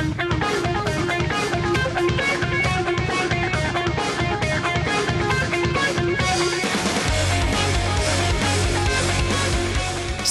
Thank you.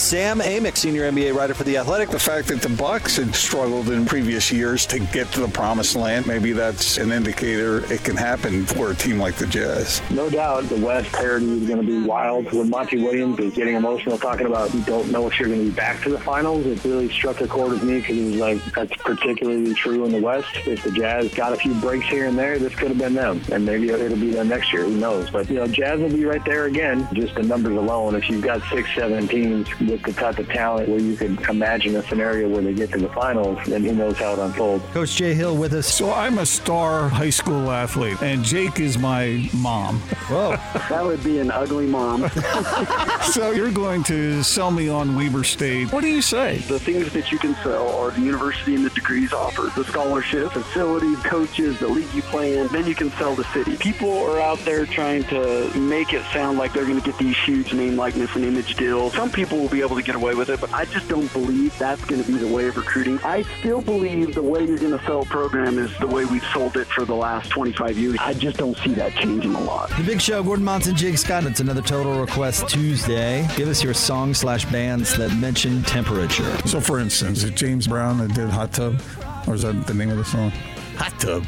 Sam Amick, senior NBA writer for The Athletic. The fact that the Bucks had struggled in previous years to get to the promised land, maybe that's an indicator it can happen for a team like the Jazz. No doubt the West parity is going to be wild. When Monty Williams is getting emotional talking about you don't know if you're going to be back to the finals, it really struck a chord with me because it was like, that's particularly true in the West. If the Jazz got a few breaks here and there, this could have been them. And maybe it'll be them next year. Who knows? But, you know, Jazz will be right there again. Just the numbers alone. If you've got six, seven teams with the type of talent where you could imagine a scenario where they get to the finals, and who knows how it unfolds. Coach Jay Hill with us. So I'm a star high school athlete, and Jake is my mom. Whoa. That would be an ugly mom. so you're going to sell me on Weber State. What do you say? the things that you can sell are the university and the degrees offered, the scholarship, facilities, coaches, the league you play in. Then you can sell the city. People are out there trying to make it sound like they're going to get these huge name likeness and image deals. Some people will be able to get away with it, but I just don't believe that's going to be the way of recruiting. I still believe the way you're going to sell a program is the way we've sold it for the last 25 years. I just don't see that changing a lot. The Big Show, Gordon Monson, Jake Scott. It's another Total Request Tuesday. Give us your song slash bands that mention temperature. So, for instance, is James Brown that did Hot Tub, or is that the name of the song? Hot tub.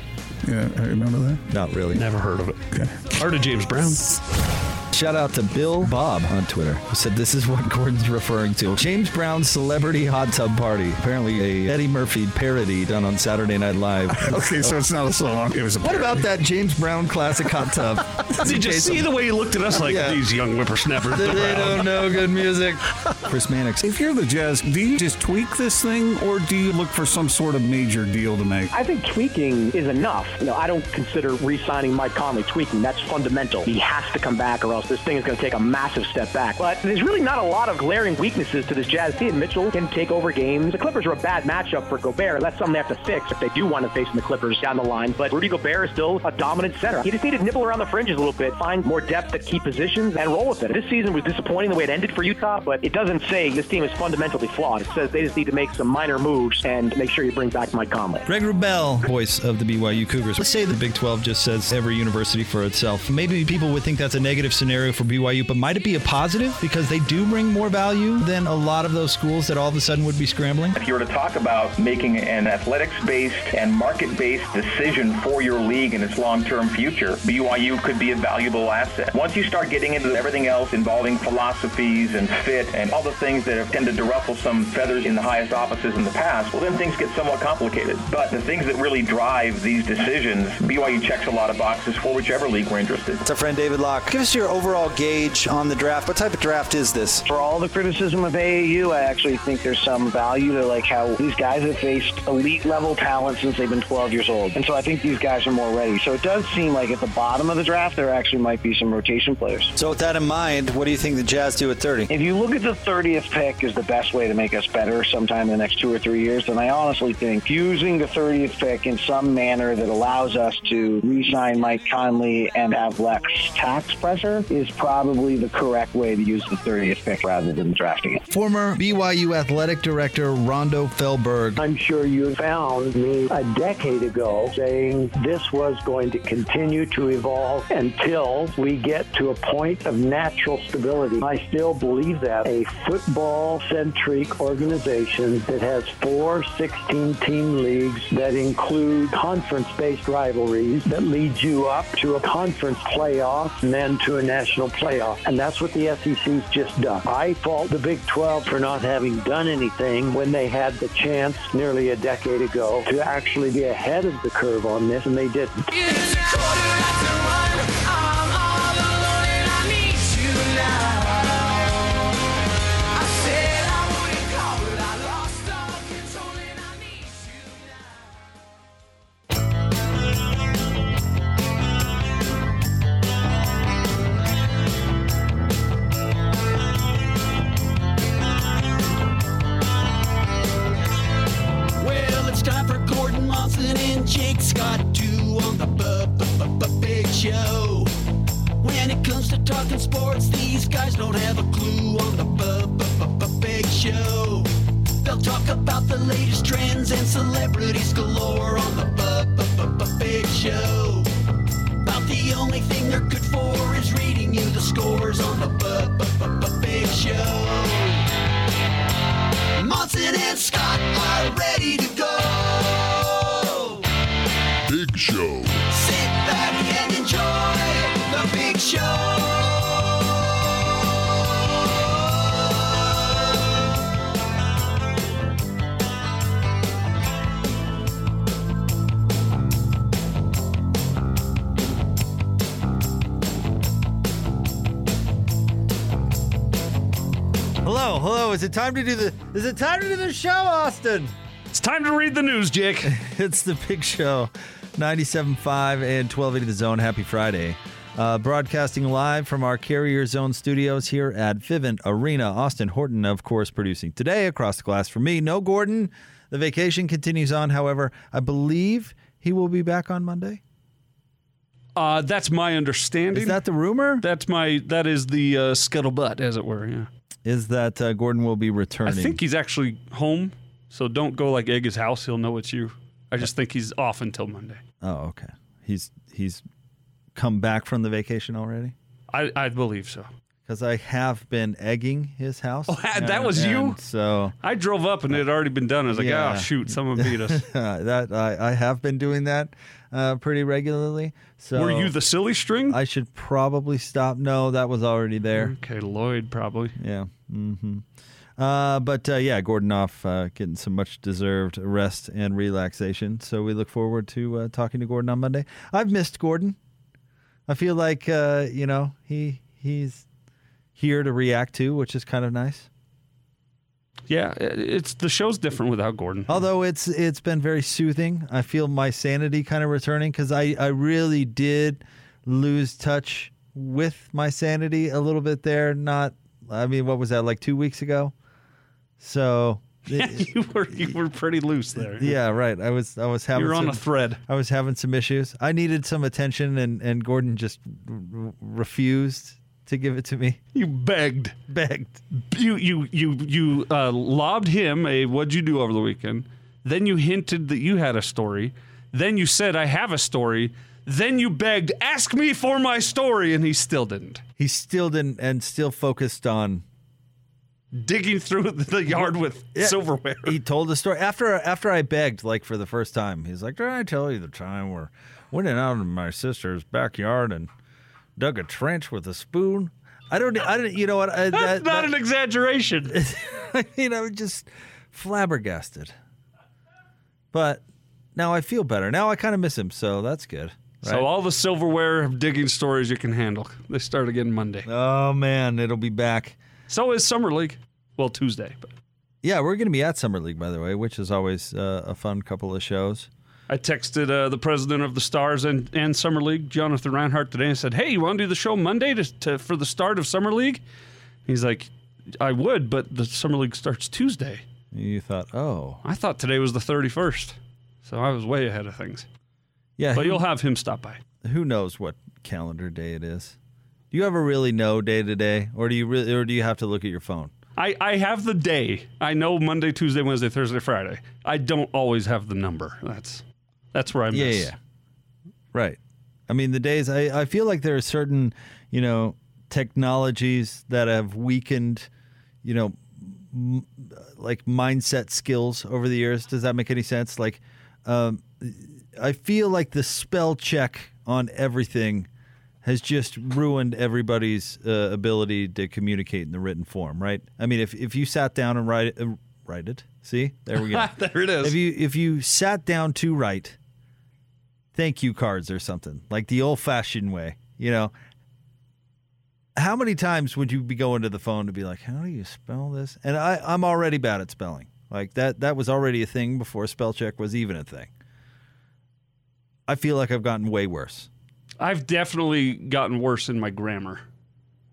Yeah, remember that. Not really. Never heard of it. Okay. Heard of James Brown. Shout out to Bill Bob on Twitter who said this is what Gordon's referring to. James Brown's celebrity hot tub party. Apparently a Eddie Murphy parody done on Saturday Night Live. Okay, so it's not a song. It was a. What about that James Brown classic hot tub? Did you see the way he looked at us like Yeah. these young whippersnappers? They don't know good music. Chris Mannix. If you're the Jazz, do you just tweak this thing, or do you look for some sort of major deal to make? I think tweaking is enough. You know, I don't consider re-signing Mike Conley tweaking. That's fundamental. He has to come back, or else this thing is going to take a massive step back. But there's really not a lot of glaring weaknesses to this Jazz team. Mitchell can take over games. The Clippers are a bad matchup for Gobert. That's something they have to fix if they do want to face the Clippers down the line. But Rudy Gobert is still a dominant center. He just need to nibble around the fringes a little bit, find more depth at key positions, and roll with it. This season was disappointing the way it ended for Utah, but it doesn't say this team is fundamentally flawed. It says they just need to make some minor moves and make sure you bring back Mike Conley. Greg Wrubell, voice of the BYU Cougars. Let's say the Big 12 just says every university for itself. Maybe people would think that's a negative scenario for BYU, but might it be a positive because they do bring more value than a lot of those schools that all of a sudden would be scrambling? If you were to talk about making an athletics-based and market-based decision for your league and its long-term future, BYU could be a valuable asset. Once you start getting into everything else involving philosophies and fit and all the things that have tended to ruffle some feathers in the highest offices in the past, well, then things get somewhat complicated. But the things that really drive these decisions, BYU checks a lot of boxes for whichever league we're interested. It's our friend David Locke. Give us your overall gauge on the draft. What type of draft is this? For all the criticism of AAU, I actually think there's some value to like how these guys have faced elite level talent since they've been 12 years old. And so I think these guys are more ready. So it does seem like at the bottom of the draft, there actually might be some rotation players. So with that in mind, what do you think the Jazz do at 30? If you look at the 30th pick is the best way to make us better sometime in the next two or three years, then I honestly think using the 30th pick in some manner that allows us to re-sign Mike Conley and have less tax pressure is probably the correct way to use the 30th pick rather than drafting it. Former BYU athletic director Rondo Fehlberg. I'm sure you found me a decade ago saying this was going to continue to evolve until we get to a point of natural stability. I still believe that a football centric organization that has four 16 team leagues that include conference based rivalries that leads you up to a conference playoff and then to a national playoff. And that's what the SEC's just done. I fault the Big 12 for not having done anything when they had the chance nearly a decade ago to actually be ahead of the curve on this, and they didn't. Sports, these guys don't have a clue Is it time to do the? Is it time to do the show, Austin? It's time to read the news, Jake. It's the big show, 97.5 and 1280 The Zone. Happy Friday. Uh, broadcasting live from our Carrier Zone studios here at Vivint Arena. Austin Horton, of course, producing today across the glass for me. No Gordon. The vacation continues on. However, I believe he will be back on Monday. Uh, that's my understanding. Is that the rumor? that's my that is the uh, scuttlebutt, as it were. Yeah. Is that uh, Gordon will be returning. I think he's actually home, so don't go like egg his house. He'll know it's you. I just think he's off until Monday. Oh, okay. He's he's come back from the vacation already. I, I believe so. Because I have been egging his house. Oh, that was you? So I drove up and it had already been done. I was like, Yeah. oh shoot, someone beat us. that I, I have been doing that uh, pretty regularly. So Were you the silly string? I should probably stop. No, that was already there. okay, Lloyd probably. Yeah. hmm Uh, but uh, yeah, Gordon off uh, getting some much deserved rest and relaxation. So we look forward to uh, talking to Gordon on Monday. I've missed Gordon. I feel like uh, you know he he's here to react to, which is kind of nice. Yeah, it's the show's different without Gordon. Although it's it's been very soothing. I feel my sanity kind of returning because I I really did lose touch with my sanity a little bit there. Not I mean, what was that like two weeks ago? So yeah, you were you were pretty loose there. yeah, right. I was I was having You're on some, a thread. I was having some issues. I needed some attention, and and Gordon just r- refused to give it to me. You begged. Begged. You you you you uh, lobbed him a what'd you do over the weekend? Then you hinted that you had a story. Then you said I have a story. Then you begged, ask me for my story, and he still didn't. He still didn't, and still focused on Digging through the yard with Yeah. silverware. he told the story after after I begged like for the first time. He's like, "Did I tell you the time where went out in my sister's backyard and dug a trench with a spoon?" I don't. I didn't. You know what? I, That's that, not that, an exaggeration. I mean, I was just flabbergasted. But now I feel better. Now I kind of miss him, so that's good. So all the silverware digging stories you can handle. They start again Monday. oh man, it'll be back. So is Summer League. Well, Tuesday. But Yeah, we're going to be at Summer League, by the way, which is always uh, a fun couple of shows. I texted uh, the president of the Stars and, and Summer League, Jonathan Rinehart, today and said, "Hey, you want to do the show Monday to, to for the start of Summer League?" He's like, "I would, but the Summer League starts Tuesday." You thought, oh, I thought today was the thirty first, so I was way ahead of things. yeah. But who- you'll have him stop by. who knows what calendar day it is? Do you ever really know day to day, or do you really, or do you have to look at your phone? I, I have the day. I know Monday, Tuesday, Wednesday, Thursday, Friday. I don't always have the number. That's that's where I miss. yeah, yeah. right. I mean, the days. I I feel like there are certain, you know, technologies that have weakened, you know, m- like mindset skills over the years. Does that make any sense? Like, um, I feel like the spell check on everything has just ruined everybody's uh, ability to communicate in the written form, right? I mean, if if you sat down and write it, uh, write it. See, there we go. there it is. if you if you sat down to write thank you cards or something like the old fashioned way, you know. How many times would you be going to the phone to be like, "How do you spell this?" And I, I'm already bad at spelling. Like that. That was already a thing before spell check was even a thing. I feel like I've gotten way worse. I've definitely gotten worse in my grammar.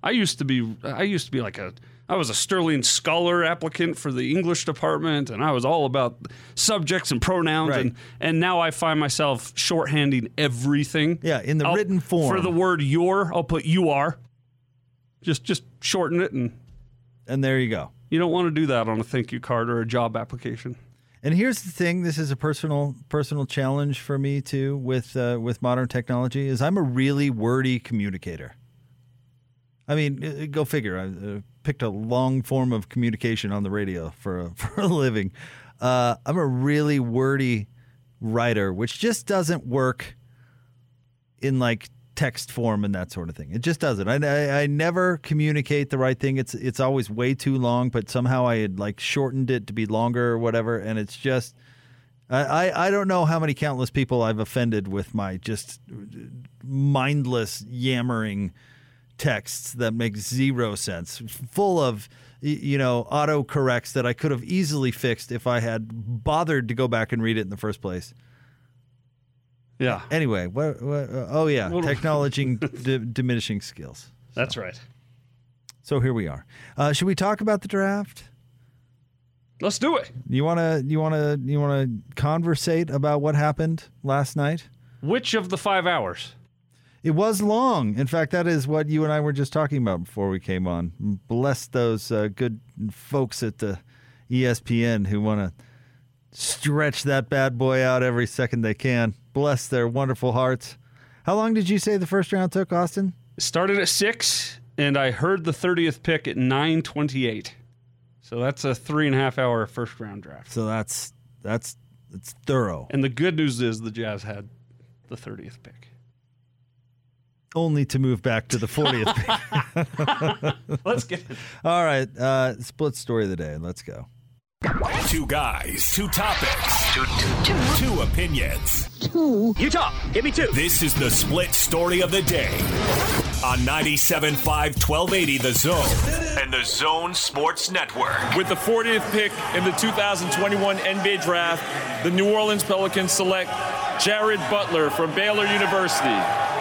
I used to be I used to be like a I was a Sterling Scholar applicant for the English department and I was all about subjects and pronouns Right. and and now I find myself shorthanding everything. Yeah, in the I'll- written form. For the word your, I'll put you are. Just just shorten it and and there you go. you don't want to do that on a thank you card or a job application. And here's the thing: this is a personal personal challenge for me too with uh, with modern technology. Is I'm a really wordy communicator. I mean, uh, go figure. I uh, picked a long form of communication on the radio for a, for a living. Uh, I'm a really wordy writer, which just doesn't work in like text form and that sort of thing. It just doesn't. I, I, I never communicate the right thing. It's it's always way too long, but somehow I had like shortened it to be longer or whatever, and it's just. I, I, I don't know how many countless people I've offended with my just mindless yammering texts that make zero sense, full of you know auto corrects that I could have easily fixed if I had bothered to go back and read it in the first place. Yeah. Anyway, what, what oh yeah, technology d- diminishing skills. That's right. So here we are. Uh, should we talk about the draft? Let's do it. You want to you want to you want to conversate about what happened last night? Which of the five hours? It was long. In fact, that is what you and I were just talking about before we came on. Bless those uh, good folks at the E ESPN who want to stretch that bad boy out every second they can. Bless their wonderful hearts. How long did you say the first round took, Austin? Started at six, and I heard the thirtieth pick at nine twenty-eight. So that's a three and a half hour first round draft. So that's that's it's thorough. And the good news is the Jazz had the thirtieth pick. Only to move back to the 40th. Let's get it. All right, uh, split story of the day. Let's go. Two guys, two topics, two, two opinions. You talk. Give me two. This is the split story of the day on 97.5 1280 The Zone and the Zone Sports Network. With the 40th pick in the 2021 NBA Draft, the New Orleans Pelicans select Jared Butler from Baylor University.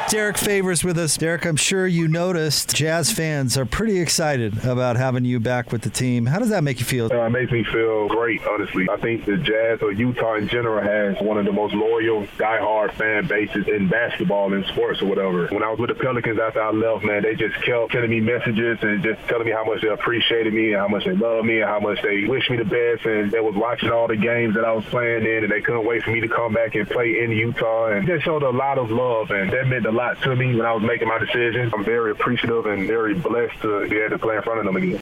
Derrick Favors with us. Derrick, I'm sure you noticed Jazz fans are pretty excited about having you back with the team. How does that make you feel? Uh, it makes me feel great, honestly. I think the Jazz or Utah in general has one of the most loyal, diehard fan bases in basketball and sports or whatever. When I was with the Pelicans after I left, man, they just kept sending me messages and just telling me how much they appreciated me and how much they love me and how much they wish me the best. And they was watching all the games that I was playing in and they couldn't wait for me to come back and play in Utah. And they showed a lot of love and that meant a lot to me when I was making my decision. I'm very appreciative and very blessed to be able to play in front of them again.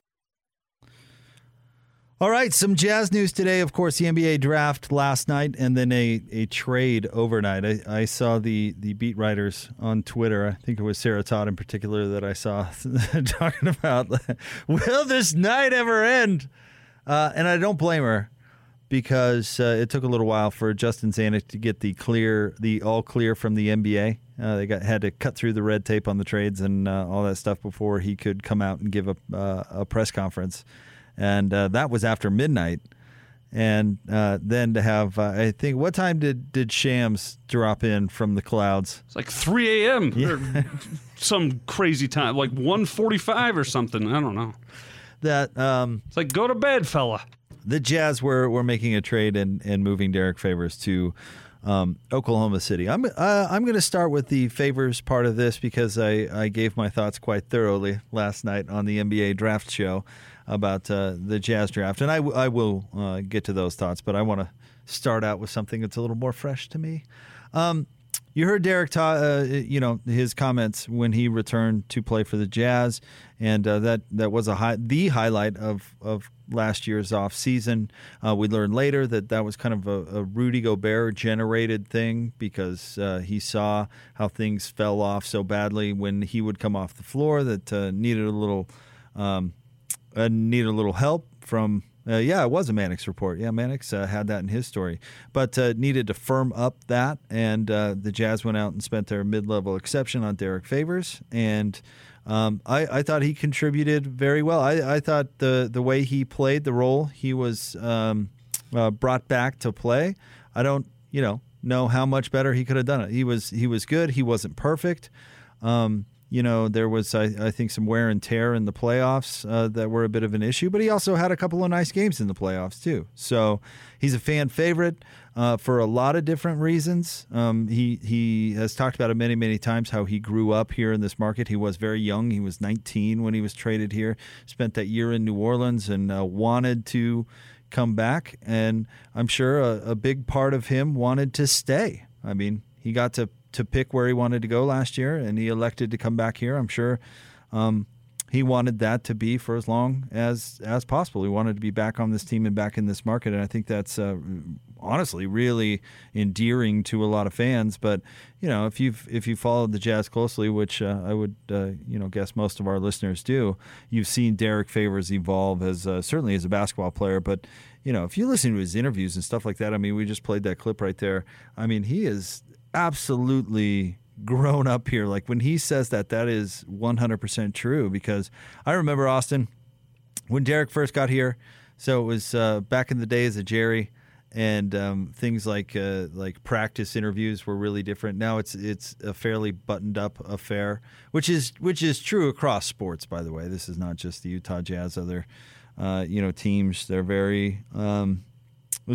All right, some Jazz news today. Of course, the NBA draft last night, and then a, a trade overnight. I, I saw the, the beat writers on Twitter. I think it was Sarah Todd in particular that I saw talking about, will this night ever end? Uh, and I don't blame her because uh, it took a little while for Justin Zanik to get the clear, the all clear from the NBA. Uh, they got had to cut through the red tape on the trades and uh, all that stuff before he could come out and give a, uh, a press conference and uh, that was after midnight. And uh, then to have, uh, I think, what time did did Shams drop in from the clouds? It's like 3 a.m. or some crazy time, like 1:45 or something. I don't know. That um, it's like go to bed, fella. The Jazz were were making a trade and and moving Derrick Favors to. Um, Oklahoma City. I'm uh, I'm going to start with the favors part of this because I, I gave my thoughts quite thoroughly last night on the NBA draft show about uh, the Jazz draft, and I, w- I will uh, get to those thoughts. But I want to start out with something that's a little more fresh to me. Um, you heard Derrick, ta- uh, you know, his comments when he returned to play for the Jazz, and uh, that that was a high, the highlight of of last year's off season. Uh, we learned later that that was kind of a, a Rudy Gobert generated thing because uh, he saw how things fell off so badly when he would come off the floor that uh, needed a little um, uh, needed a little help from. Uh, yeah, it was a Mannix report. Yeah, Mannix uh, had that in his story, but uh, needed to firm up that. And uh, the Jazz went out and spent their mid-level exception on Derrick Favors, and um, I, I thought he contributed very well. I, I thought the the way he played the role he was um, uh, brought back to play. I don't, you know, know how much better he could have done it. He was he was good. He wasn't perfect. Um, you know, there was, I, I, think, some wear and tear in the playoffs uh, that were a bit of an issue, but he also had a couple of nice games in the playoffs, too. So he's a fan favorite uh, for a lot of different reasons. Um, he, he has talked about it many, many times how he grew up here in this market. He was very young. He was 19 when he was traded here, spent that year in New Orleans, and uh, wanted to come back, and I'm sure a, a big part of him wanted to stay. I mean, he got to to pick where he wanted to go last year, and he elected to come back here. I'm sure um, he wanted that to be for as long as as possible. He wanted to be back on this team and back in this market, and I think that's uh, honestly really endearing to a lot of fans. But you know, if you've if you followed the Jazz closely, which uh, I would uh, you know guess most of our listeners do, you've seen Derrick Favors evolve as uh, certainly as a basketball player, but you know, if you listen to his interviews and stuff like that, I mean, we just played that clip right there. I mean, he is absolutely grown up here. Like when he says that, that is 100% true because I remember Austin when Derrick first got here. So it was uh, back in the days of Jerry, and um, things like uh, like practice interviews were really different. Now it's it's a fairly buttoned up affair, which is which is true across sports. By the way, this is not just the Utah Jazz. Other uh, you know teams they're very um,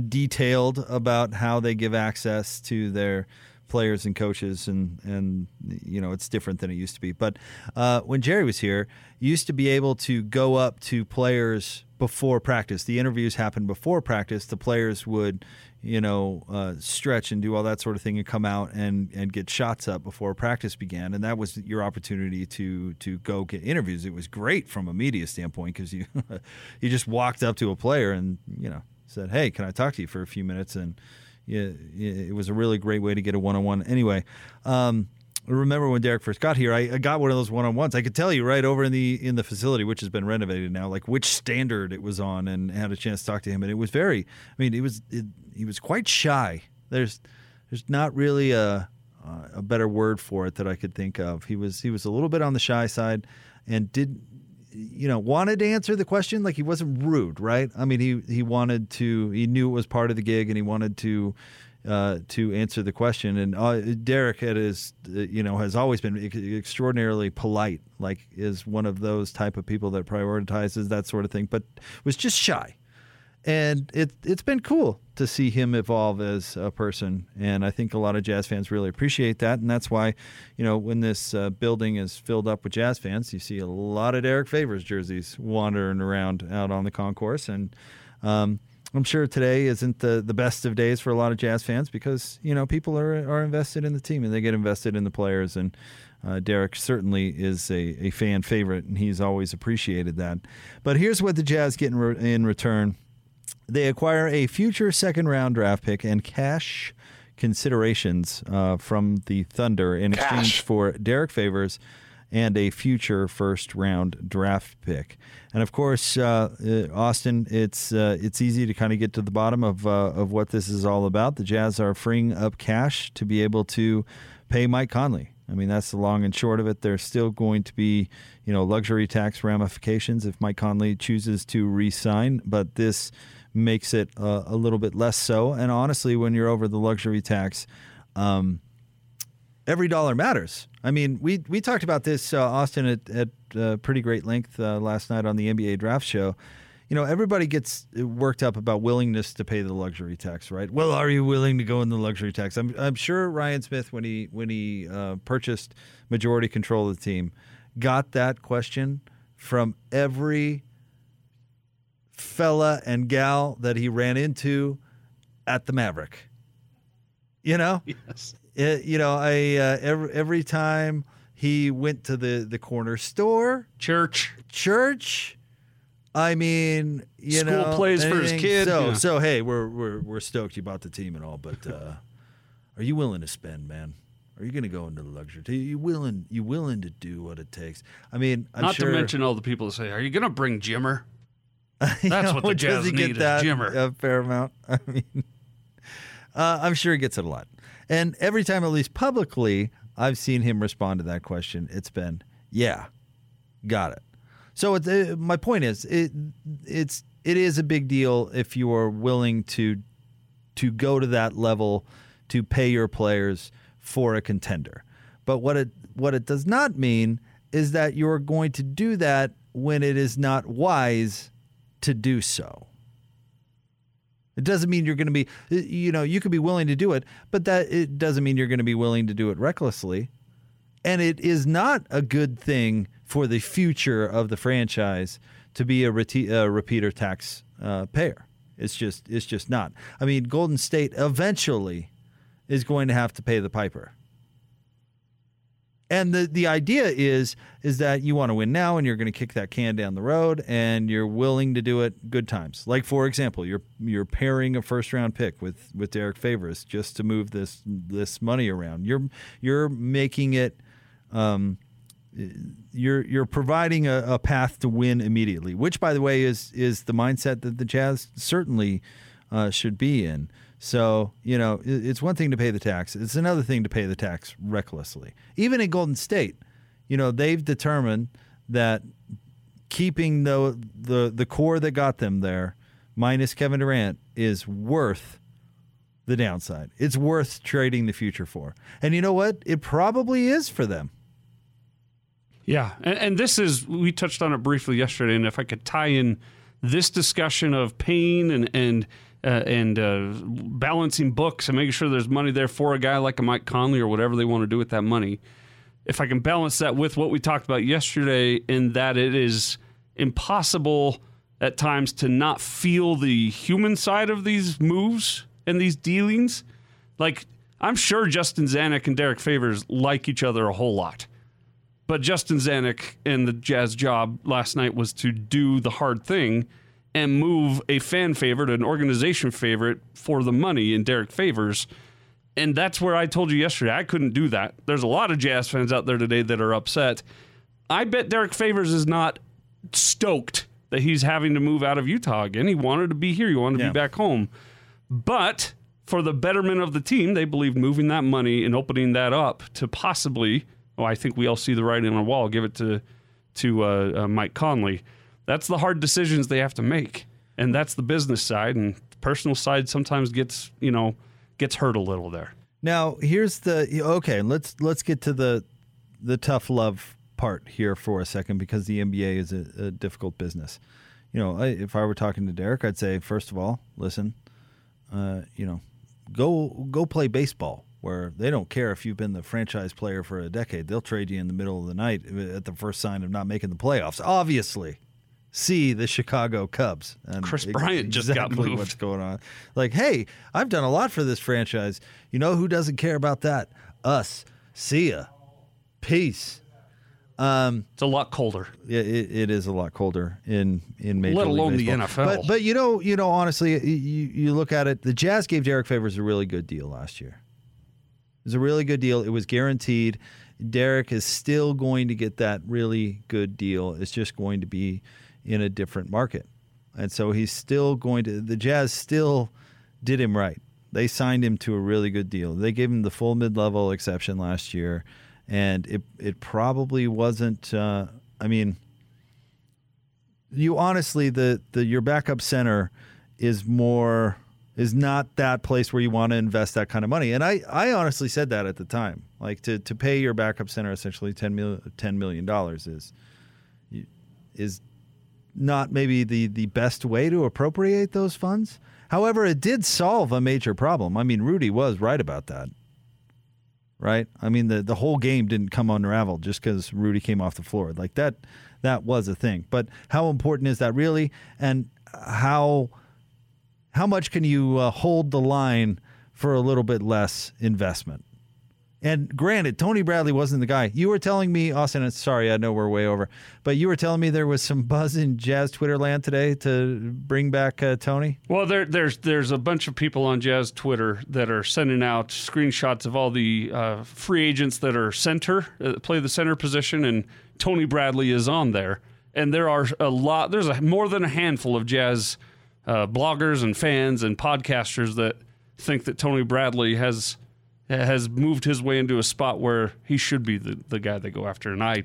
detailed about how they give access to their players and coaches, and and you know it's different than it used to be. But uh, when Jerry was here, you used to be able to go up to players before practice. The interviews happened before practice. The players would, you know, uh, stretch and do all that sort of thing, and come out and and get shots up before practice began. And that was your opportunity to to go get interviews. It was great from a media standpoint because you you just walked up to a player and you know said, "Hey, can I talk to you for a few minutes?" and it was a really great way to get a one on one. Anyway, um, I remember when Derrick first got here, I, got one of those one on ones. I could tell you right over in the in the facility, which has been renovated now, like which standard it was on, and had a chance to talk to him. And it was very, I mean, it was it, he was quite shy. There's there's not really a a better word for it that I could think of. He was he was a little bit on the shy side, and did you know wanted to answer the question like he wasn't rude right? I mean he he wanted to he knew it was part of the gig and he wanted to uh, to answer the question. And uh, derrick had his you know has always been extraordinarily polite like is one of those type of people that prioritizes that sort of thing but was just shy and it it's been cool to see him evolve as a person and i think a lot of jazz fans really appreciate that and that's why you know when this uh, building is filled up with jazz fans you see a lot of derrick favors jerseys wandering around out on the concourse and um, i'm sure today isn't the, the best of days for a lot of jazz fans because you know people are, are invested in the team and they get invested in the players and uh, Derrick certainly is a, a fan favorite, and he's always appreciated that. But here's what the Jazz get in, re- in return they acquire a future second round draft pick and cash considerations uh, from the Thunder in cash. exchange for Derrick Favors and a future first round draft pick. And of course, uh, uh, Austin, it's uh, it's easy to kind of get to the bottom of uh, of what this is all about. The Jazz are freeing up cash to be able to pay Mike Conley. I mean, that's the long and short of it. There's still going to be, you know, luxury tax ramifications if Mike Conley chooses to re-sign, but this makes it uh, a little bit less so. And honestly, when you're over the luxury tax, um, every dollar matters. I mean, we we talked about this, uh, Austin, at, at uh, pretty great length uh, last night on the NBA Draft Show. You know, everybody gets worked up about willingness to pay the luxury tax, right? Well, are you willing to go in the luxury tax? I'm, I'm sure Ryan Smith, when he when he uh, purchased majority control of the team, got that question from every fella and gal that he ran into at the Maverick. You know, yes. It, you know, I uh, every every time he went to the the corner store, church, church. I mean, you School know, plays for his kid. So, yeah. so hey, we're we're we're stoked you bought the team and all, but uh, are you willing to spend, man? Are you going to go into the luxury? Are you willing? You willing to do what it takes? I mean, I'm not sure, to mention all the people that say, "Are you going to bring Jimmer?" That's know, what the Jazz he need get that Jimmer. a fair amount. I mean, uh, I'm sure he gets it a lot. And every time, at least publicly, I've seen him respond to that question. It's been, "Yeah, got it." So it's, uh, my point is, it it's it is a big deal if you are willing to to go to that level to pay your players for a contender. But what it what it does not mean is that you're going to do that when it is not wise to do so. It doesn't mean you're going to be, you know, you could be willing to do it, but that it doesn't mean you're going to be willing to do it recklessly. And it is not a good thing for the future of the franchise to be a, reti- a repeater tax uh, payer. It's just it's just not. I mean, Golden State eventually is going to have to pay the piper. And the, the idea is is that you want to win now and you're going to kick that can down the road and you're willing to do it good times. Like for example, you're you're pairing a first round pick with with Derrick Favors just to move this this money around. You're you're making it um, you're you're providing a, a path to win immediately, which by the way is is the mindset that the Jazz certainly uh, should be in. So, you know, it's one thing to pay the tax. It's another thing to pay the tax recklessly. Even in Golden State, you know, they've determined that keeping the the the core that got them there minus Kevin Durant is worth the downside. It's worth trading the future for. And you know what? It probably is for them. Yeah, and, and this is we touched on it briefly yesterday, and if I could tie in this discussion of pain and and uh, and uh, balancing books and making sure there's money there for a guy like a Mike Conley or whatever they want to do with that money. If I can balance that with what we talked about yesterday, in that it is impossible at times to not feel the human side of these moves and these dealings. Like I'm sure Justin Zanik and Derrick Favors like each other a whole lot. But Justin Zanik and the Jazz job last night was to do the hard thing and move a fan favorite, an organization favorite for the money in Derrick Favors. And that's where I told you yesterday I couldn't do that. There's a lot of Jazz fans out there today that are upset. I bet Derrick Favors is not stoked that he's having to move out of Utah again. He wanted to be here, he wanted to Yeah. be back home. But for the betterment of the team, they believe moving that money and opening that up to possibly, oh, I think we all see the writing on the wall, give it to to uh, uh, Mike Conley. That's the hard decisions they have to make, and that's the business side. And personal side sometimes gets you know gets hurt a little there. Now, here's the okay. Let's let's get to the the tough love part here for a second because the NBA is a, a difficult business. You know, I, if I were talking to Derrick, I'd say first of all, listen, uh, you know, go go play baseball where they don't care if you've been the franchise player for a decade. They'll trade you in the middle of the night at the first sign of not making the playoffs. Obviously, see the Chicago Cubs. And Kris Bryant just got moved. what's going on. Like, hey, I've done a lot for this franchise. You know who doesn't care about that? Us. See ya. Peace. Um, it's a lot colder. Yeah, it, it is a lot colder in in Major Let alone the NFL. But but you know you know honestly, you you look at it. The Jazz gave Derrick Favors a really good deal last year. It was a really good deal. It was guaranteed. Derrick is still going to get that really good deal. It's just going to be in a different market. And so he's still going to, the Jazz still did him right. They signed him to a really good deal. They gave him the full mid level exception last year. And it, it probably wasn't, uh, I mean, you honestly, the, the, your backup center is more, is not that place where you want to invest that kind of money. And I, I honestly said that at the time. Like to, to pay your backup center essentially $10 million, $10 million is, is not maybe the, the best way to appropriate those funds. However, it did solve a major problem. I mean, Rudy was right about that. Right? I mean, the, the whole game didn't come unraveled just because Rudy came off the floor. Like that that was a thing. But how important is that really? And how how much can you uh, hold the line for a little bit less investment? And granted, Tony Bradley wasn't the guy. You were telling me, Austin, sorry, I know we're way over, but you were telling me there was some buzz in Jazz Twitter land today to bring back uh, Tony. Well, there, there's there's a bunch of people on Jazz Twitter that are sending out screenshots of all the uh, free agents that are center, uh, play the center position, and Tony Bradley is on there. And there are a lot. There's a, more than a handful of Jazz uh, bloggers and fans and podcasters that think that Tony Bradley has has moved his way into a spot where he should be the, the guy they go after. And I,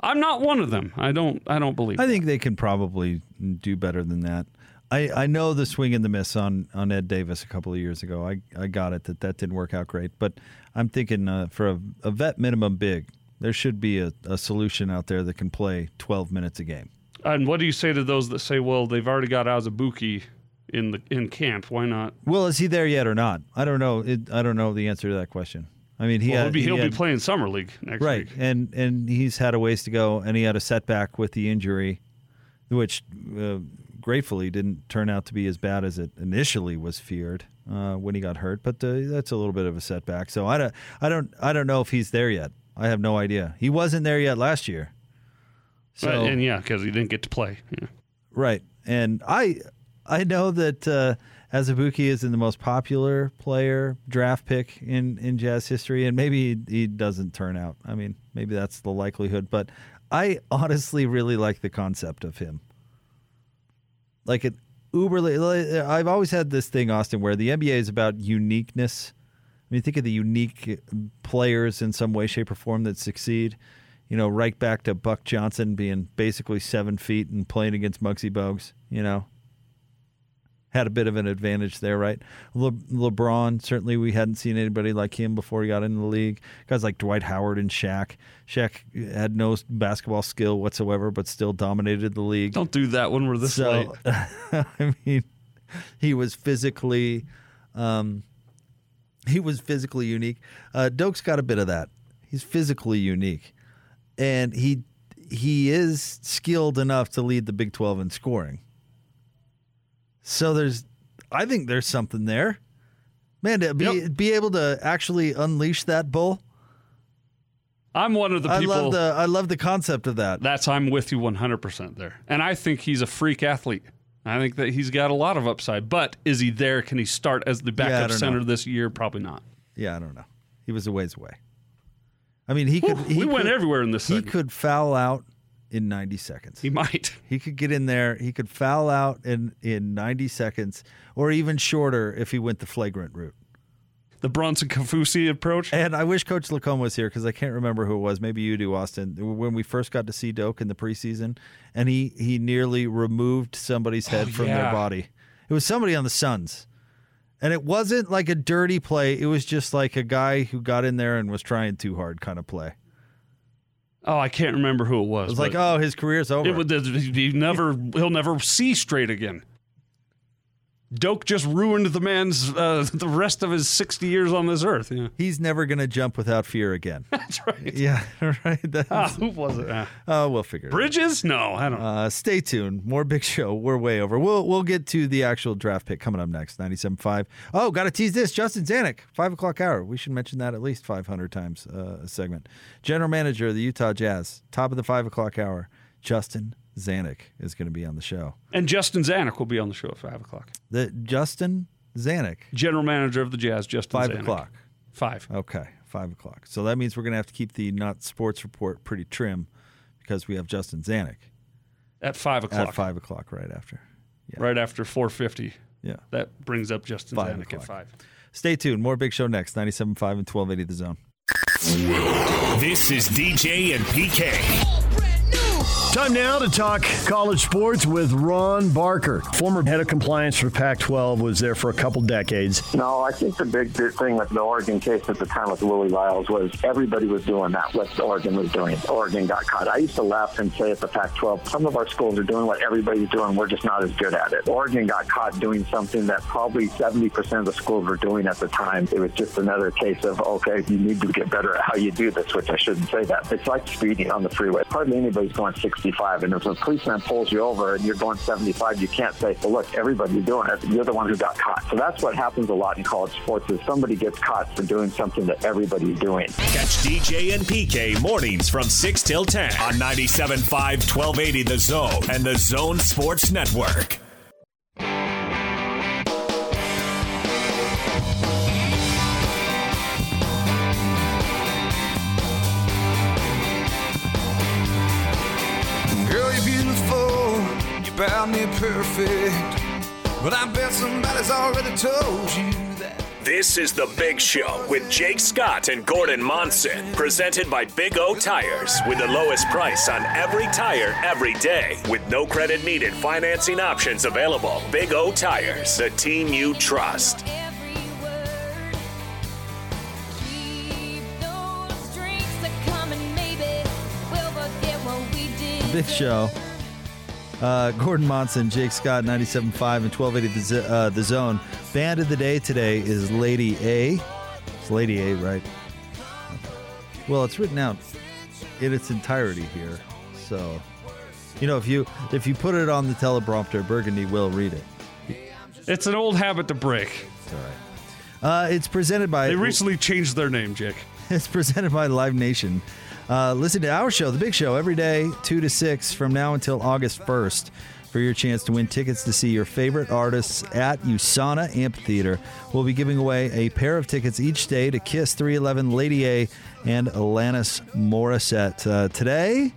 I'm not one of them. I don't I don't believe. I think they can probably do better than that. I, I know the swing and the miss on, on Ed Davis a couple of years ago. I, I got it that that didn't work out great. But I'm thinking uh, for a, a vet minimum big, there should be a, a solution out there that can play 12 minutes a game. And what do you say to those that say, well, they've already got Azubuike in the in camp? Why not? Well, is he there yet or not? I don't know. It, I don't know the answer to that question. I mean, he well, had, he'll be, he he'll had- be playing summer league next right, week. and and he's had a ways to go, and he had a setback with the injury, which, uh, gratefully didn't turn out to be as bad as it initially was feared uh, when he got hurt. But uh, that's a little bit of a setback. So I don't, I don't, I don't know if he's there yet. I have no idea. He wasn't there yet last year. So and yeah, because he didn't get to play. Yeah. Right. And I I know that uh, Azubuike isn't the most popular player draft pick in, in Jazz history, and maybe he, he doesn't turn out. I mean, maybe that's the likelihood, but I honestly really like the concept of him. Like it uberly. I've always had this thing, Austin, where the NBA is about uniqueness. I mean, think of the unique players in some way, shape, or form that succeed. You know, right back to Buck Johnson being basically seven feet and playing against Muggsy Bogues. You know, had a bit of an advantage there, right? Le- LeBron, certainly we hadn't seen anybody like him before he got into the league. Guys like Dwight Howard and Shaq. Shaq had no basketball skill whatsoever, but still dominated the league. Don't do that when we're this so, late. I mean, he was physically, um, he was physically unique. Uh, Doak's got a bit of that. He's physically unique, and he he is skilled enough to lead the Big Twelve in scoring. So there's, I think there's something there, man. To be be able to actually unleash that bull. I'm one of the people. I love the I love the concept of that. That's I'm with you 100% there. And I think he's a freak athlete. I think that he's got a lot of upside. But is he there? Can he start as the Yeah, backup don't center know. this year? Probably not. Yeah, I don't know. He was a ways away. I mean, he could. He we went everywhere in this He segment. could foul out in 90 seconds. He might. He could get in there. He could foul out in in 90 seconds, or even shorter if he went the flagrant route. The Bronson Kaufusi approach. And I wish Coach Lacombe was here because I can't remember who it was. Maybe you do, Austin. When we first got to see Doak in the preseason, and he he nearly removed somebody's head Oh, from yeah. their body. It was somebody on the Suns, and it wasn't like a dirty play. It was just like a guy who got in there and was trying too hard kind of play. Oh, I can't remember who it was. It was like, oh, his career's over. it would. He never. He'll never see straight again. Doak just ruined the man's uh, the rest of his 60 years on this earth. Yeah. He's never going to jump without fear again. That's right. Yeah, right. That's, Ah, who was it? Ah. Oh, we'll figure it out. Bridges? No, I don't. Uh, stay tuned. More big show. We're way over. We'll we'll get to the actual draft pick coming up next. 97.5. Oh, got to tease this. Justin Zanik, 5 o'clock hour. We should mention that at least 500 times uh, a segment. General manager of the Utah Jazz, top of the 5 o'clock hour. Justin Zanik is going to be on the show. And Justin Zanik will be on the show at five o'clock. The Justin Zanik, General manager of the Jazz, Justin 5 Zanik. o'clock. Five. Okay, 5 o'clock. So that means we're going to have to keep the Not Sports Report pretty trim because we have Justin Zanik At five o'clock. at 5 o'clock right after. Right after 450. Yeah. That brings up Justin Five Zanik at five. Stay tuned. More Big Show next. 97.5 and 1280 The Zone. This is DJ and PK. Time now to talk college sports with Ron Barker. Former head of compliance for Pac 12, was there for a couple decades. No, I think the big thing with the Oregon case at the time with Willie Lyles was everybody was doing that, what Oregon was doing. Oregon got caught. I used to laugh and say at the Pac-12, some of our schools are doing what everybody's doing. We're just not as good at it. Oregon got caught doing something that probably 70% of the schools were doing at the time. It was just another case of, okay, you need to get better at how you do this, which I shouldn't say that. It's like speeding on the freeway. Hardly anybody's going 65. And if a policeman pulls you over and you're going 75, you can't say, well, look, everybody's doing it. You're the one who got caught. So that's what happens a lot in college sports is somebody gets caught for doing something that everybody's doing. Catch DJ and PK mornings from 6 till 10 on 97.5 1280 The Zone and The Zone Sports Network. You're bound near perfect. But I bet somebody's already told you that. This is The Big Show with Jake Scott and Gordon Monson, presented by Big O Tires, with the lowest price on every tire every day, with no credit needed financing options available. Big O Tires, the team you trust. Big Show. Uh, Gordon Monson, Jake Scott, 97.5 and 1280 the, uh, the Zone. Band of the day today is Lady A. It's Lady A, right? Well, it's written out in its entirety here. So You know, if you if you put it on the teleprompter, Burgundy will read it. It's an old habit to break. It's all right. Uh, it's presented by. They recently changed their name, Jake. It's presented by Live Nation. Uh, listen to our show, The Big Show, every day, 2 to 6, from now until August 1st, for your chance to win tickets to see your favorite artists at USANA Amphitheater. We'll be giving away a pair of tickets each day to Kiss 311, Lady A, and Alanis Morissette. Uh, today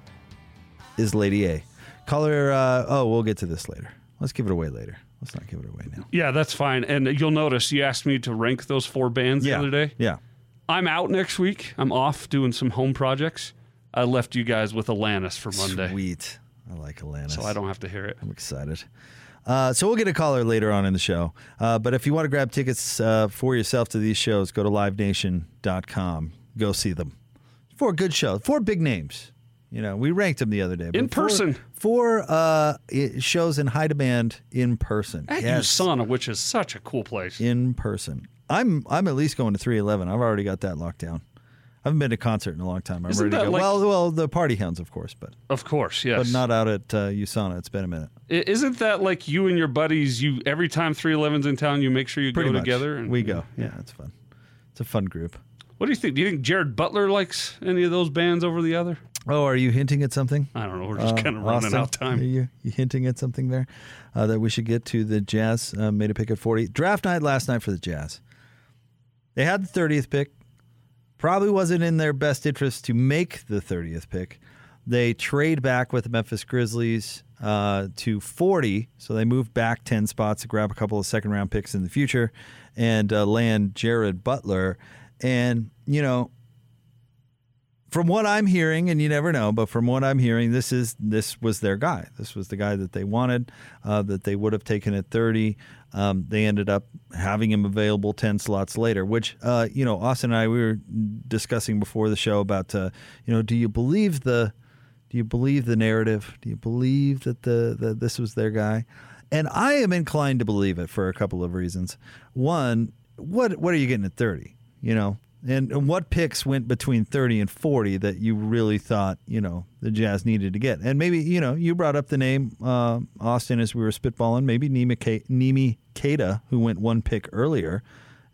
is Lady A. Caller, uh, oh, we'll get to this later. Let's give it away later. Let's not give it away now. Yeah, that's fine. And you'll notice you asked me to rank those four bands Yeah. the other day. Yeah. I'm out next week. I'm off doing some home projects. I left you guys with Alanis for Monday. Sweet. I like Alanis. So I don't have to hear it. I'm excited. Uh, so we'll get a caller later on in the show. Uh, but if you want to grab tickets uh, for yourself to these shows, go to livenation.com. Go see them. Four good shows. Four big names. You know, we ranked them the other day. In but four- person. Four uh, shows in high demand in person. At Yes, USANA, which is such a cool place. in person. I'm I'm at least going to 311. I've already got that locked down. I haven't been to a concert in a long time. I'm Isn't ready to that go. like- well, well, the Party Hounds, of course, but Of course, yes. but not out at uh, USANA. It's been a minute. I- Isn't that like you and your buddies? You every time 311's in town, you make sure you Pretty go much. together. And, we go. Yeah, it's fun. It's a fun group. What do you think? Do you think Jared Butler likes any of those bands over the other? Oh, are you hinting at something? I don't know. We're just Uh, kind of running Austin, out of Are time. you, you hinting at something there uh, that we should get to? The Jazz uh, made a pick at 40. Draft night last night for the Jazz. They had the 30th pick. Probably wasn't in their best interest to make the 30th pick. They trade back with the Memphis Grizzlies uh, to 40, so they move back 10 spots to grab a couple of second round picks in the future and uh, land Jared Butler. And, you know, from what I'm hearing, and you never know, but from what I'm hearing, this is this was their guy. This was the guy that they wanted, uh, that they would have taken at 30. Um, they ended up having him available 10 slots later, which uh, you know, Austin and I we were discussing before the show about uh, you know, do you believe the do you believe the narrative? Do you believe that the that this was their guy? And I am inclined to believe it for a couple of reasons. One, what what are you getting at 30? You know, and, and what picks went between 30 and 40 that you really thought, you know, the Jazz needed to get? And maybe, you know, you brought up the name uh, Austin as we were spitballing, maybe Nemi Queta, who went one pick earlier.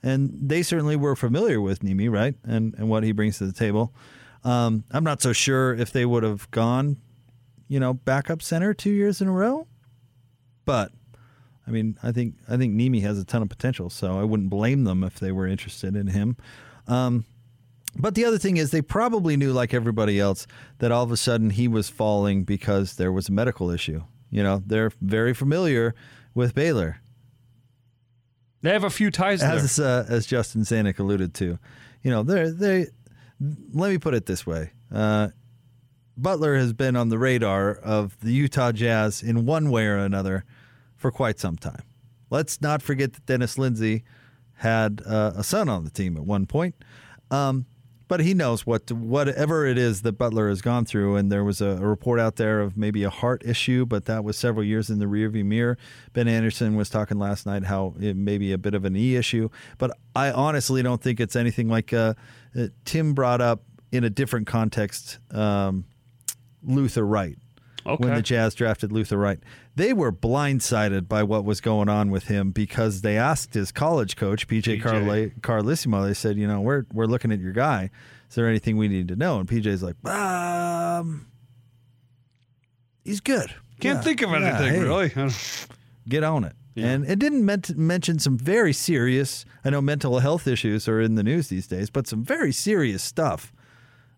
And they certainly were familiar with Nemi, right? And, and what he brings to the table. Um, I'm not so sure if they would have gone, you know, backup center two years in a row. But I mean, I think I think Nemi has a ton of potential, so I wouldn't blame them if they were interested in him. Um, but the other thing is, they probably knew, like everybody else, that all of a sudden he was falling because there was a medical issue. You know, they're very familiar with Baylor, They have a few ties there. as uh, as Justin Zanik alluded to. You know, they're they. Let me put it this way: uh, Butler has been on the radar of the Utah Jazz in one way or another for quite some time. Let's not forget that Dennis Lindsay had uh, a son on the team at one point. Um, but he knows what whatever it is that Butler has gone through, and there was a, a report out there of maybe a heart issue, but that was several years in the rearview mirror. Ben Anderson was talking last night how it may be a bit of an e issue, but I honestly don't think it's anything like uh, uh, Tim brought up in a different context. Um, Luther Wright. When the Jazz drafted Luther Wright, they were blindsided by what was going on with him because they asked his college coach PJ, Carli- Carlesimo. They said, "You know, we're we're looking at your guy. Is there anything we need to know?" And PJ's like, "Um, he's good. Can't Yeah, think of yeah, anything hey, really. Get on it." And it didn't ment- mention some very serious. I know mental health issues are in the news these days, but some very serious stuff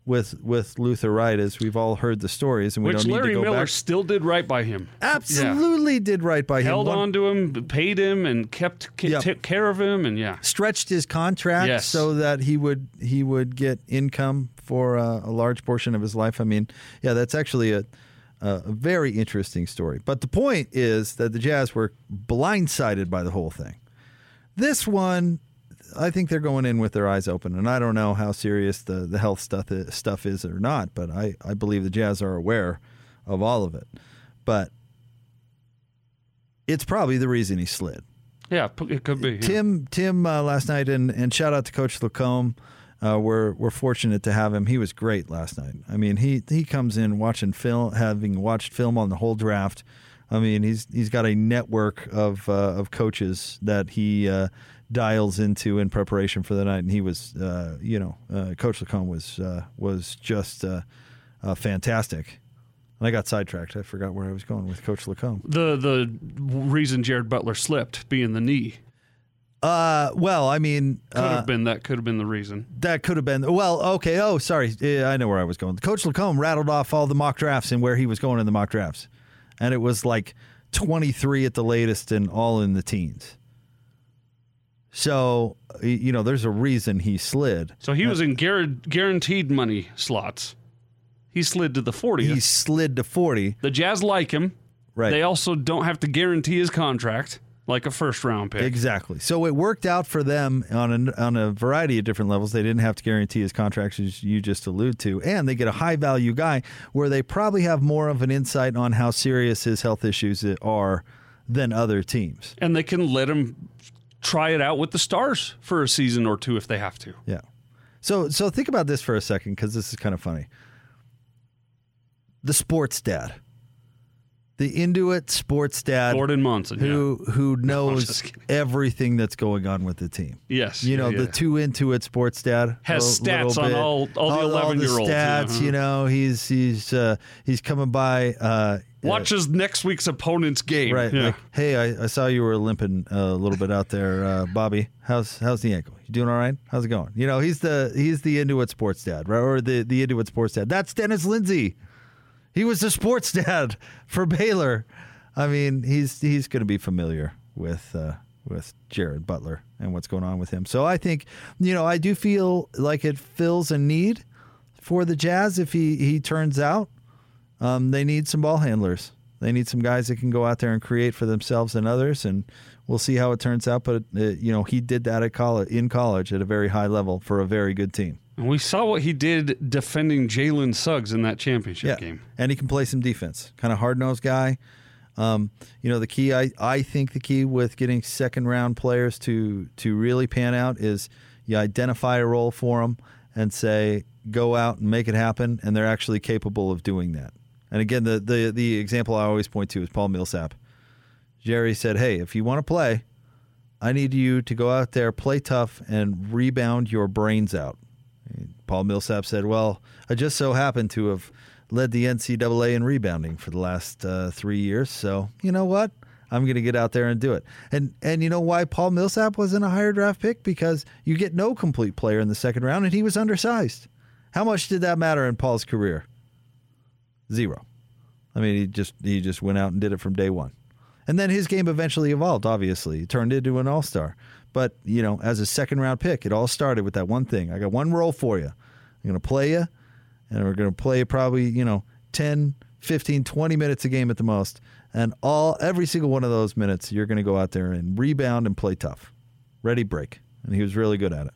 with with Luther Wright, as we've all heard the stories, and we Which don't need Larry to go Miller back. still did right by him. Absolutely did right by him. Held on to him, paid him, and kept Yep. took care of him, and yeah. stretched his contract Yes. so that he would he would get income for uh, a large portion of his life. I mean, yeah, that's actually a a very interesting story. But the point is that the Jazz were blindsided by the whole thing. This one, I think they're going in with their eyes open, and I don't know how serious the, the health stuff is, stuff is or not, but I, I believe the Jazz are aware of all of it. But it's probably the reason he slid. Yeah, it could be. yeah. Tim Tim uh, last night and and shout out to Coach Lacombe uh, we're we're fortunate to have him. He was great last night. I mean, he he comes in watching film, having watched film on the whole draft. I mean, he's he's got a network of uh, of coaches that he uh, dials into in preparation for the night, and he was, uh, you know, uh, Coach Lacombe was uh, was just uh, uh, fantastic. And I got sidetracked. I forgot where I was going with Coach Lacombe. The the reason Jared Butler slipped being the knee Uh, well, I mean, could uh, have been that could have been the reason. That could have been well. Okay. Oh, sorry. Yeah, I know where I was going. Coach Lacombe rattled off all the mock drafts and where he was going in the mock drafts, and it was like twenty three at the latest and all in the teens. So you know, there's a reason he slid. So he was in guar- guaranteed money slots. He slid to the 40th. He slid to forty. the Jazz like him. Right. They also don't have to guarantee his contract like a first round pick. Exactly. So it worked out for them on a, on a variety of different levels. They didn't have to guarantee his contracts, as you just allude to, and they get a high value guy where they probably have more of an insight on how serious his health issues are than other teams. And they can let him try it out with the Stars for a season or two if they have to. Yeah. So so think about this for a second because this is kind of funny. The sports dad, the Intuit sports dad, Gordon Monson, who who knows everything that's going on with the team. Yes. You know yeah, the two Intuit sports dad Has little stats on bit. all- all the 11-year-olds, stats. uh-huh. You know he's he's uh, he's coming by. Uh, Watches next week's opponent's game. Right. Yeah. Like, hey, I, I saw you were limping a little bit out there, uh, Bobby. How's how's the ankle? You doing all right? How's it going? You know, he's the he's the Intuit sports dad, right? Or the the Intuit sports dad. That's Dennis Lindsay. He was the sports dad for Baylor. I mean, he's he's going to be familiar with uh, with Jared Butler and what's going on with him. So I think, you know, I do feel like it fills a need for the Jazz if he he turns out. Um, they need some ball handlers. They need some guys that can go out there and create for themselves and others, and we'll see how it turns out. But uh, you know, he did that at college in college at a very high level for a very good team. And we saw what he did defending Jalen Suggs in that championship Yeah, game. and he can play some defense. Kind of hard nosed guy. Um, you know, the key I, I think the key with getting second round players to to really pan out is you identify a role for them and say go out and make it happen, and they're actually capable of doing that. And again, the the the example I always point to is Paul Millsap. Jerry said, "Hey, if you want to play, I need you to go out there, play tough, and rebound your brains out." Paul Millsap said, "Well, I just so happen to have led the NCAA in rebounding for the last uh, three years, so you know what? I'm going to get out there and do it." And and you know why Paul Millsap wasn't a higher draft pick? Because you get no complete player in the second round, and he was undersized. How much did that matter in Paul's career? Zero. I mean, he just he just went out and did it from day one. And then his game eventually evolved, obviously. He turned into an all star. But, you know, as a second round pick, it all started with that one thing. I got one role for you. I'm going to play you, and we're going to play probably, you know, 10, 15, 20 minutes a game at the most. And all every single one of those minutes, you're going to go out there and rebound and play tough. Ready, break. And he was really good at it.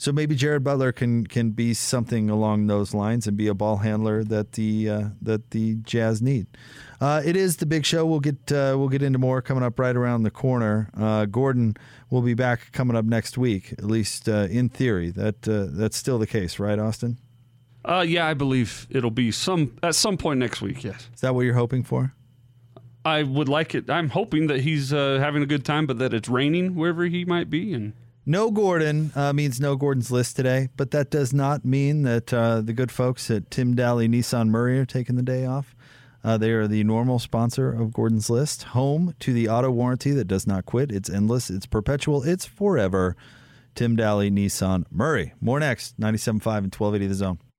So maybe Jared Butler can can be something along those lines and be a ball handler that the uh, that the Jazz need. Uh, it is the big show. We'll get uh, we'll get into more coming up right around the corner. Uh, Gordon will be back coming up next week, at least uh, in theory. That uh, that's still the case, right, Austin? Uh, yeah, I believe it'll be some at some point next week. Yes, Is that what you're hoping for? I would like it. I'm hoping that he's uh, having a good time, but that it's raining wherever he might be, and No Gordon uh, means no Gordon's list today, but that does not mean that uh, the good folks at Tim Dahle Nissan Murray are taking the day off. Uh, they are the normal sponsor of Gordon's List, home to the auto warranty that does not quit. It's endless, it's perpetual, it's forever. Tim Dahle Nissan Murray. More next, 97.5 and 1280 The Zone.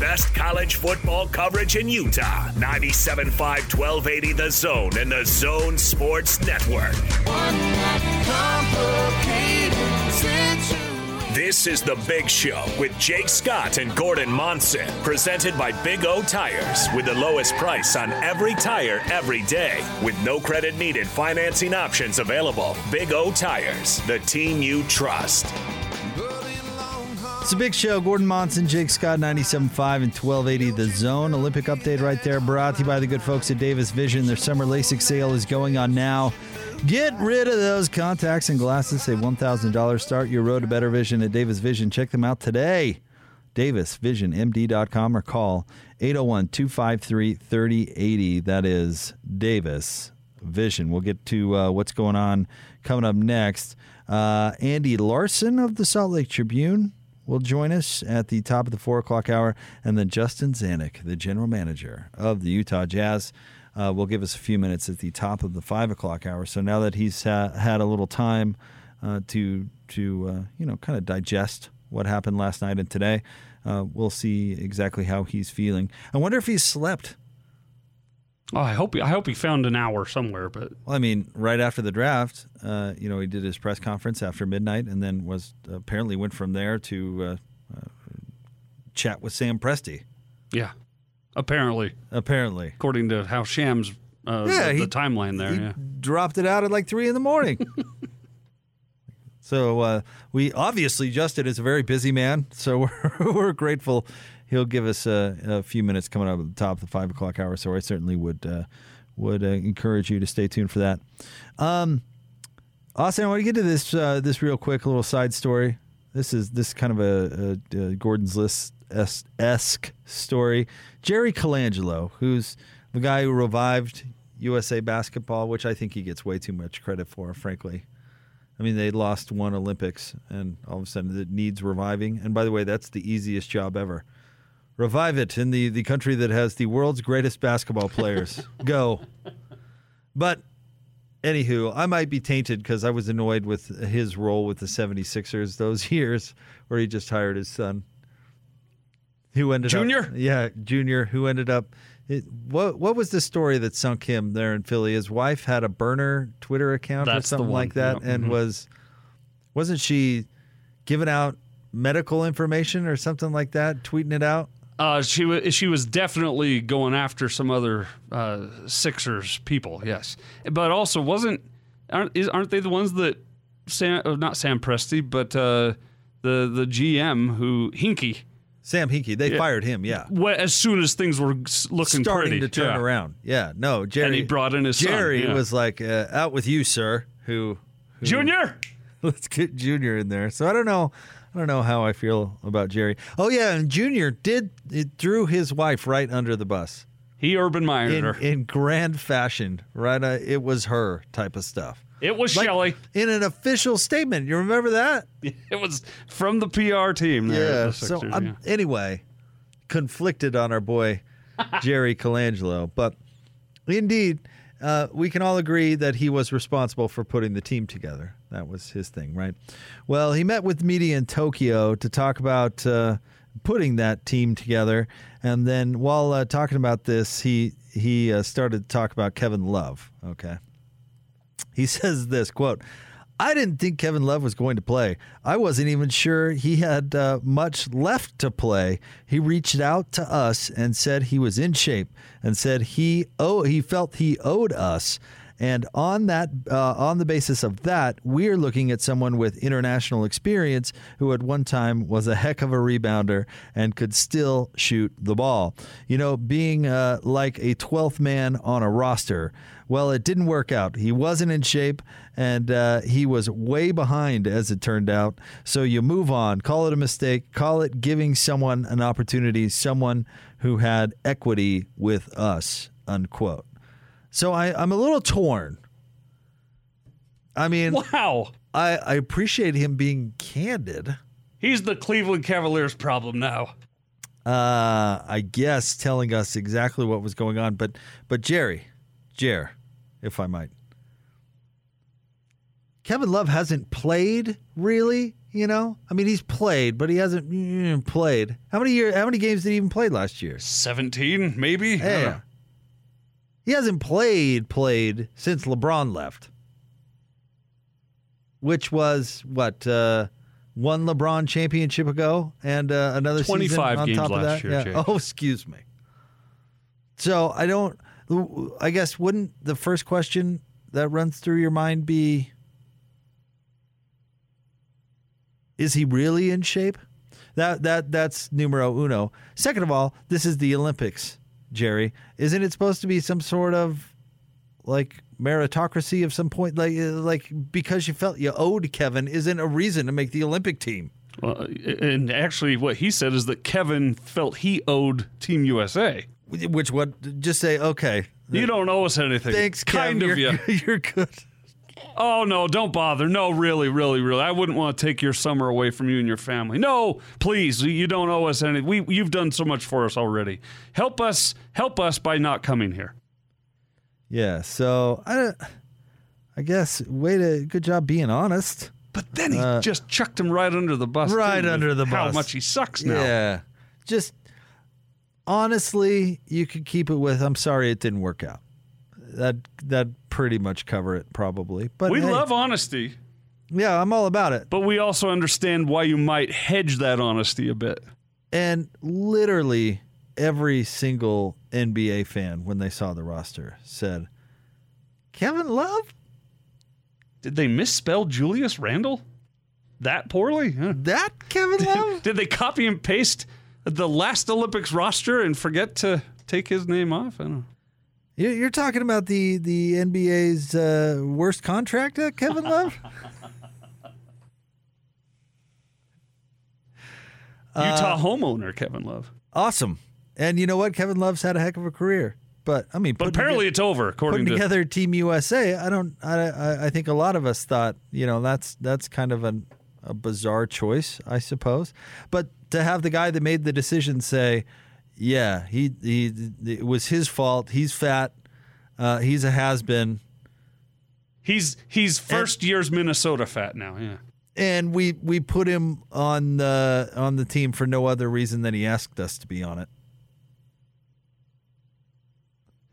best college football coverage in Utah. 97.5 1280 The Zone and the Zone Sports Network. This is The Big Show with Jake Scott and Gordon Monson, presented by Big O Tires, with the lowest price on every tire every day, with no credit needed financing options available. Big O Tires, the team you trust. It's a big show. Gordon Monson, Jake Scott, 97.5 and 1280 The Zone. Olympic update right there, brought to you by the good folks at Davis Vision. Their summer LASIK sale is going on now. Get rid of those contacts and glasses. Save $1,000. Start your road to better vision at Davis Vision. Check them out today. DavisVisionMD.com or call 801 253 3080. That is Davis Vision. We'll get to uh, what's going on coming up next. Uh, Andy Larsen of the Salt Lake Tribune will join us at the top of the four o'clock hour, and then Justin Zanik, the general manager of the Utah Jazz, uh, will give us a few minutes at the top of the five o'clock hour. So now that he's ha- had a little time uh, to to uh, you know kind of digest what happened last night and today, uh, we'll see exactly how he's feeling. I wonder if he's slept. Oh, I hope he, I hope he found an hour somewhere, but Well, I mean, right after the draft, uh, you know, he did his press conference after midnight, and then was apparently went from there to uh, uh, chat with Sam Presti. yeah, apparently, Apparently, according to how Shams uh, Yeah, the, he- the timeline there. he yeah. dropped it out at like three in the morning. so uh, we obviously Justin is a very busy man, so we're, we're grateful. He'll give us a, a few minutes coming up at the top of the five o'clock hour. So I certainly would uh, would uh, encourage you to stay tuned for that. Um, Austin, I want to get to this uh, this real quick, little side story. This is this is kind of a, a, a Gordon's list esque story. Jerry Colangelo, who's the guy who revived USA basketball, which I think he gets way too much credit for, frankly. I mean, they lost one Olympics, and all of a sudden it needs reviving. And by the way, that's the easiest job ever. Revive it in the, the country that has the world's greatest basketball players. Go. But anywho, I might be tainted because I was annoyed with his role with the 76ers those years where he just hired his son. Who ended Junior? up Yeah, Junior, who ended up it, what what was the story that sunk him there in Philly? His wife had a burner Twitter account or That's the something like that yep, and mhm. was wasn't she giving out medical information or something like that, tweeting it out? Uh, she was she was definitely going after some other uh, Sixers people, yes, but also wasn't aren't is, aren't they the ones that Sam uh, not Sam Presti but uh, the the GM who Hinkie Sam Hinkie they Yeah. fired him, yeah. Well, as soon as things were looking starting pretty to turn yeah. around. Yeah, no, Jerry. and he brought in his son, Jerry yeah. was like, uh, "Out with you, sir." Who, who Junior. Let's get Junior in there. So I don't know. I don't know how I feel about Jerry. Oh yeah, and Junior did it threw his wife right under the bus He Urban Meyered in, her. in grand fashion. Right, uh, it was her type of stuff. It was Like, Shelley. in an official statement. You remember that? It was from the PR team. There Yeah. the So I'm, yeah. anyway, conflicted on our boy Jerry Colangelo, but indeed, uh, we can all agree that he was responsible for putting the team together. That was his thing, right? Well, he met with media in Tokyo to talk about uh, putting that team together, and then while uh, talking about this, he he uh, started to talk about Kevin Love. Okay. He says this quote, I didn't think Kevin Love was going to play. I wasn't even sure he had uh, much left to play. He reached out to us and said he was in shape and said he oh he felt he owed us. And on that, uh, on the basis of that, we're looking at someone with international experience who at one time was a heck of a rebounder and could still shoot the ball. You know, being uh, like a 12th man on a roster. Well, it didn't work out. He wasn't in shape, and uh, he was way behind, as it turned out. So you move on. Call it a mistake. Call it giving someone an opportunity, someone who had equity with us. Unquote. So I, I'm a little torn. I mean, wow. I, I appreciate him being candid. He's the Cleveland Cavaliers problem now. Uh, I guess telling us exactly what was going on, but but Jerry, Jer, if I might, Kevin Love hasn't played really. You know, I mean, he's played, but he hasn't mm, played. How many year? How many games did he even play last year? Seventeen, maybe. I don't Yeah. He hasn't played played since LeBron left, which was what uh, one LeBron championship ago and uh, another 25 on games top of last that. year, yeah. Oh, excuse me. So I don't. I guess wouldn't the first question that runs through your mind be, is he really in shape? That that that's numero uno. Second of all, this is the Olympics, Jerry. Isn't it supposed to be some sort of like meritocracy of some point? Like uh, like because you felt you owed Kevin isn't a reason to make the Olympic team. Well, and actually, what he said is that Kevin felt he owed Team USA. Which what? Just say okay. You don't owe us anything. Thanks, kind Kev. of you. You're good. Oh no, don't bother. No, really, really, really. I wouldn't want to take your summer away from you and your family. No, please, you don't owe us anything. We you've done so much for us already. Help us, help us by not coming here. Yeah. So I, I guess way to good job being honest. But then he just chucked him right under the bus. Uh, Right under the How bus. How much he sucks now. Yeah. Just honestly, you could keep it with I'm sorry it didn't work out. That that pretty much cover it probably. But we hey, love honesty, Yeah, I'm all about it. but we also understand why you might hedge that honesty a bit. And literally every single NBA fan when they saw the roster said, "Kevin Love? Did they misspell Julius Randle that poorly? Huh. That Kevin Love? Did they copy and paste the last Olympics roster and forget to take his name off? I don't know. You- You're talking about the the NBA's uh, worst contract, uh, Kevin Love? Utah homeowner Kevin Love. Awesome. And you know what? Kevin Love's had a heck of a career. But I mean, But apparently toge- it's over, according putting to together Team USA. I don't. I, I I think a lot of us thought you know that's that's kind of an, a bizarre choice, I suppose. But to have the guy that made the decision say, "Yeah, he he it was his fault. He's fat. Uh, he's a has been." he's he's first year's Minnesota fat now. Yeah. and we we put him on the on the team for no other reason than he asked us to be on it.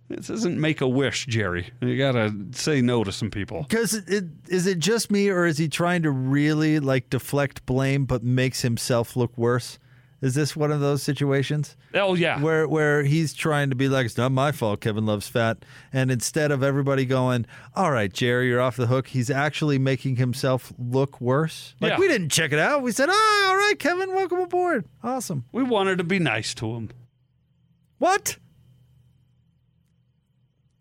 This isn't make a wish, Jerry. You gotta say no to some people. Because it, it, is it just me, or is he trying to really like deflect blame, but makes himself look worse? Is this one of those situations Oh yeah. where where he's trying to be like, it's not my fault. Kevin loves fat, and instead of everybody going, "All right, Jerry, you're off the hook," he's actually making himself look worse. Like Yeah. we didn't check it out. We said, "Oh, all right, Kevin, welcome aboard. Awesome." We wanted to be nice to him. What?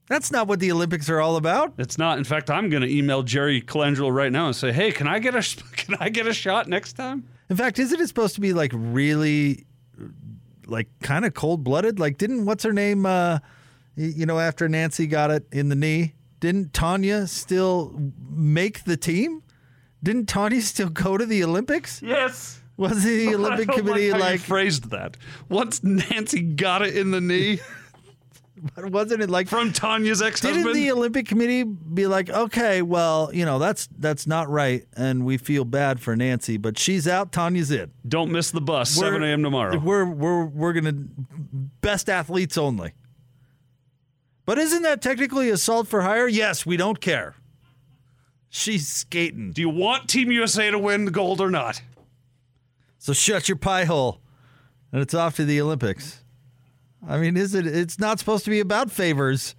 That's not what the Olympics are all about. It's not. In fact, I'm going to email Jerry Colangelo right now and say, "Hey, can I get a can I get a shot next time?" In fact, isn't it supposed to be like really, like kind of cold blooded? Like, didn't what's her name? Uh, you know, after Nancy got it in the knee, didn't Tanya still make the team? Didn't Tanya still go to the Olympics? Yes. Was the Olympic I don't Committee like, how you like? phrased that? Once Nancy got it in the knee Wasn't it like? from Tanya's ex? Didn't the Olympic Committee be like, okay, well, you know, that's that's not right, and we feel bad for Nancy, but she's out, Tanya's in. Don't miss the bus. We're- 7 a.m. tomorrow. We're we're we're gonna best athletes only. But isn't that technically assault for hire? Yes, we don't care. She's skating. Do you want Team USA to win the gold or not? So shut your pie hole. And it's off to the Olympics. I mean, is it it's not supposed to be about favors.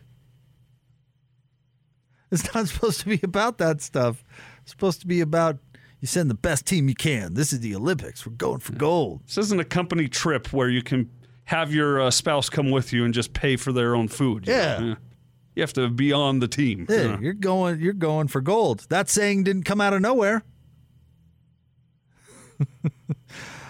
It's not supposed to be about that stuff. It's supposed to be about you send the best team you can. This is the Olympics. We're going for gold. This isn't a company trip where you can have your uh, spouse come with you and just pay for their own food. you Yeah. You have to be on the team. Yeah. you're going you're going for gold. That saying didn't come out of nowhere.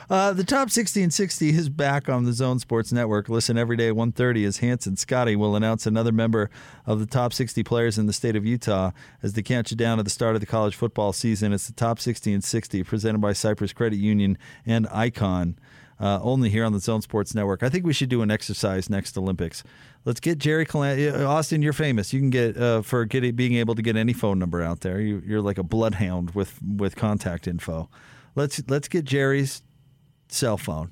uh, the top 60 and 60 is back on the Zone Sports Network. Listen every day at 1.30 as Hanson Scotty will announce another member of the top 60 players in the state of Utah as they count you down at the start of the college football season. It's the top 60 and 60 presented by Cyprus Credit Union and Icon. Uh, only here on the Zone Sports Network. I think we should do an exercise next Olympics. Let's get Jerry Calan- uh, Austin. You're famous. You can get uh, for getting being able to get any phone number out there. You, you're like a bloodhound with with contact info. Let's let's get Jerry's cell phone,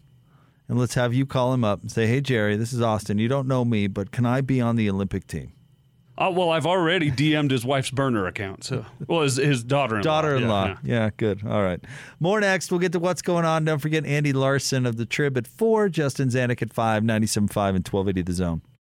and let's have you call him up and say, "Hey Jerry, this is Austin. You don't know me, but can I be on the Olympic team?" Uh, well, I've already DM'd his wife's burner account. So, well, his, his daughter-in-law. Daughter-in-law. Yeah, Yeah, yeah. good. All right. More next. We'll get to what's going on. Don't forget Andy Larsen of the Trib at four, Justin Zanik at five, 97.5 and 1280 the zone.